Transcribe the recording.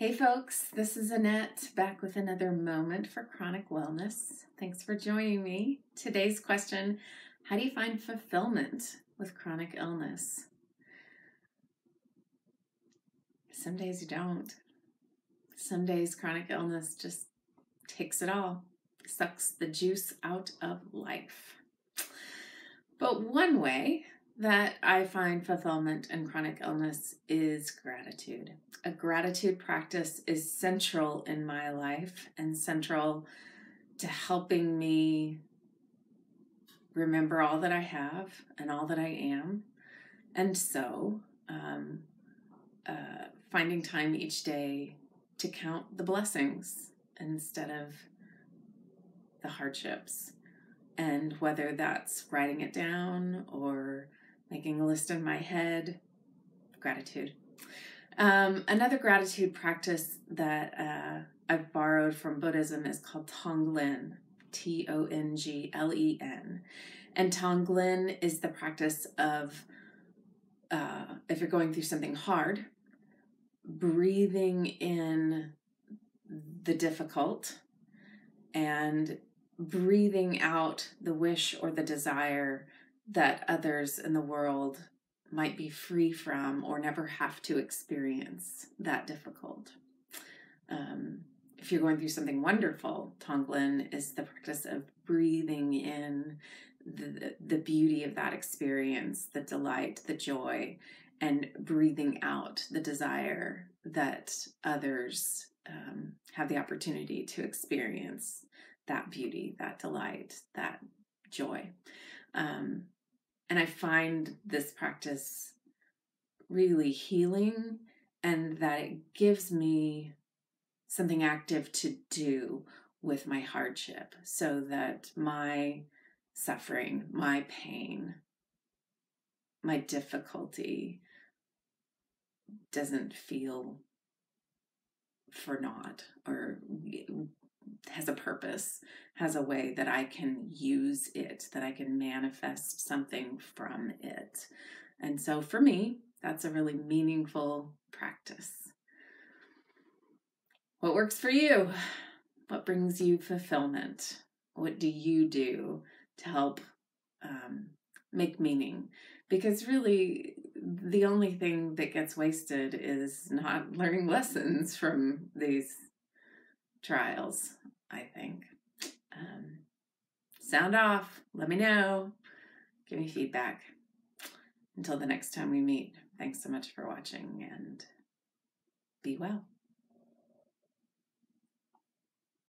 Hey, folks, this is Annette back with another moment for chronic wellness. Thanks for joining me. Today's question How do you find fulfillment with chronic illness? Some days you don't. Some days chronic illness just takes it all, sucks the juice out of life. But one way that I find fulfillment in chronic illness is gratitude. A gratitude practice is central in my life and central to helping me remember all that I have and all that I am. And so, um, uh, finding time each day to count the blessings instead of the hardships. And whether that's writing it down or making a list in my head, gratitude. Um, another gratitude practice that uh, I've borrowed from Buddhism is called Tonglen, T O N G L E N. And Tonglen is the practice of, uh, if you're going through something hard, breathing in the difficult and breathing out the wish or the desire that others in the world might be free from or never have to experience that difficult. Um, if you're going through something wonderful, Tonglen is the practice of breathing in the, the beauty of that experience, the delight, the joy, and breathing out the desire that others um, have the opportunity to experience that beauty, that delight, that joy. Um, and I find this practice really healing and that it gives me something active to do with my hardship so that my suffering, my pain, my difficulty doesn't feel for naught or has a purpose, has a way that I can use it, that I can manifest something from it. And so for me, that's a really meaningful practice. What works for you? What brings you fulfillment? What do you do to help um, make meaning? Because really, the only thing that gets wasted is not learning lessons from these trials, I think. Um, sound off. Let me know. Give me feedback. Until the next time we meet, thanks so much for watching and be well.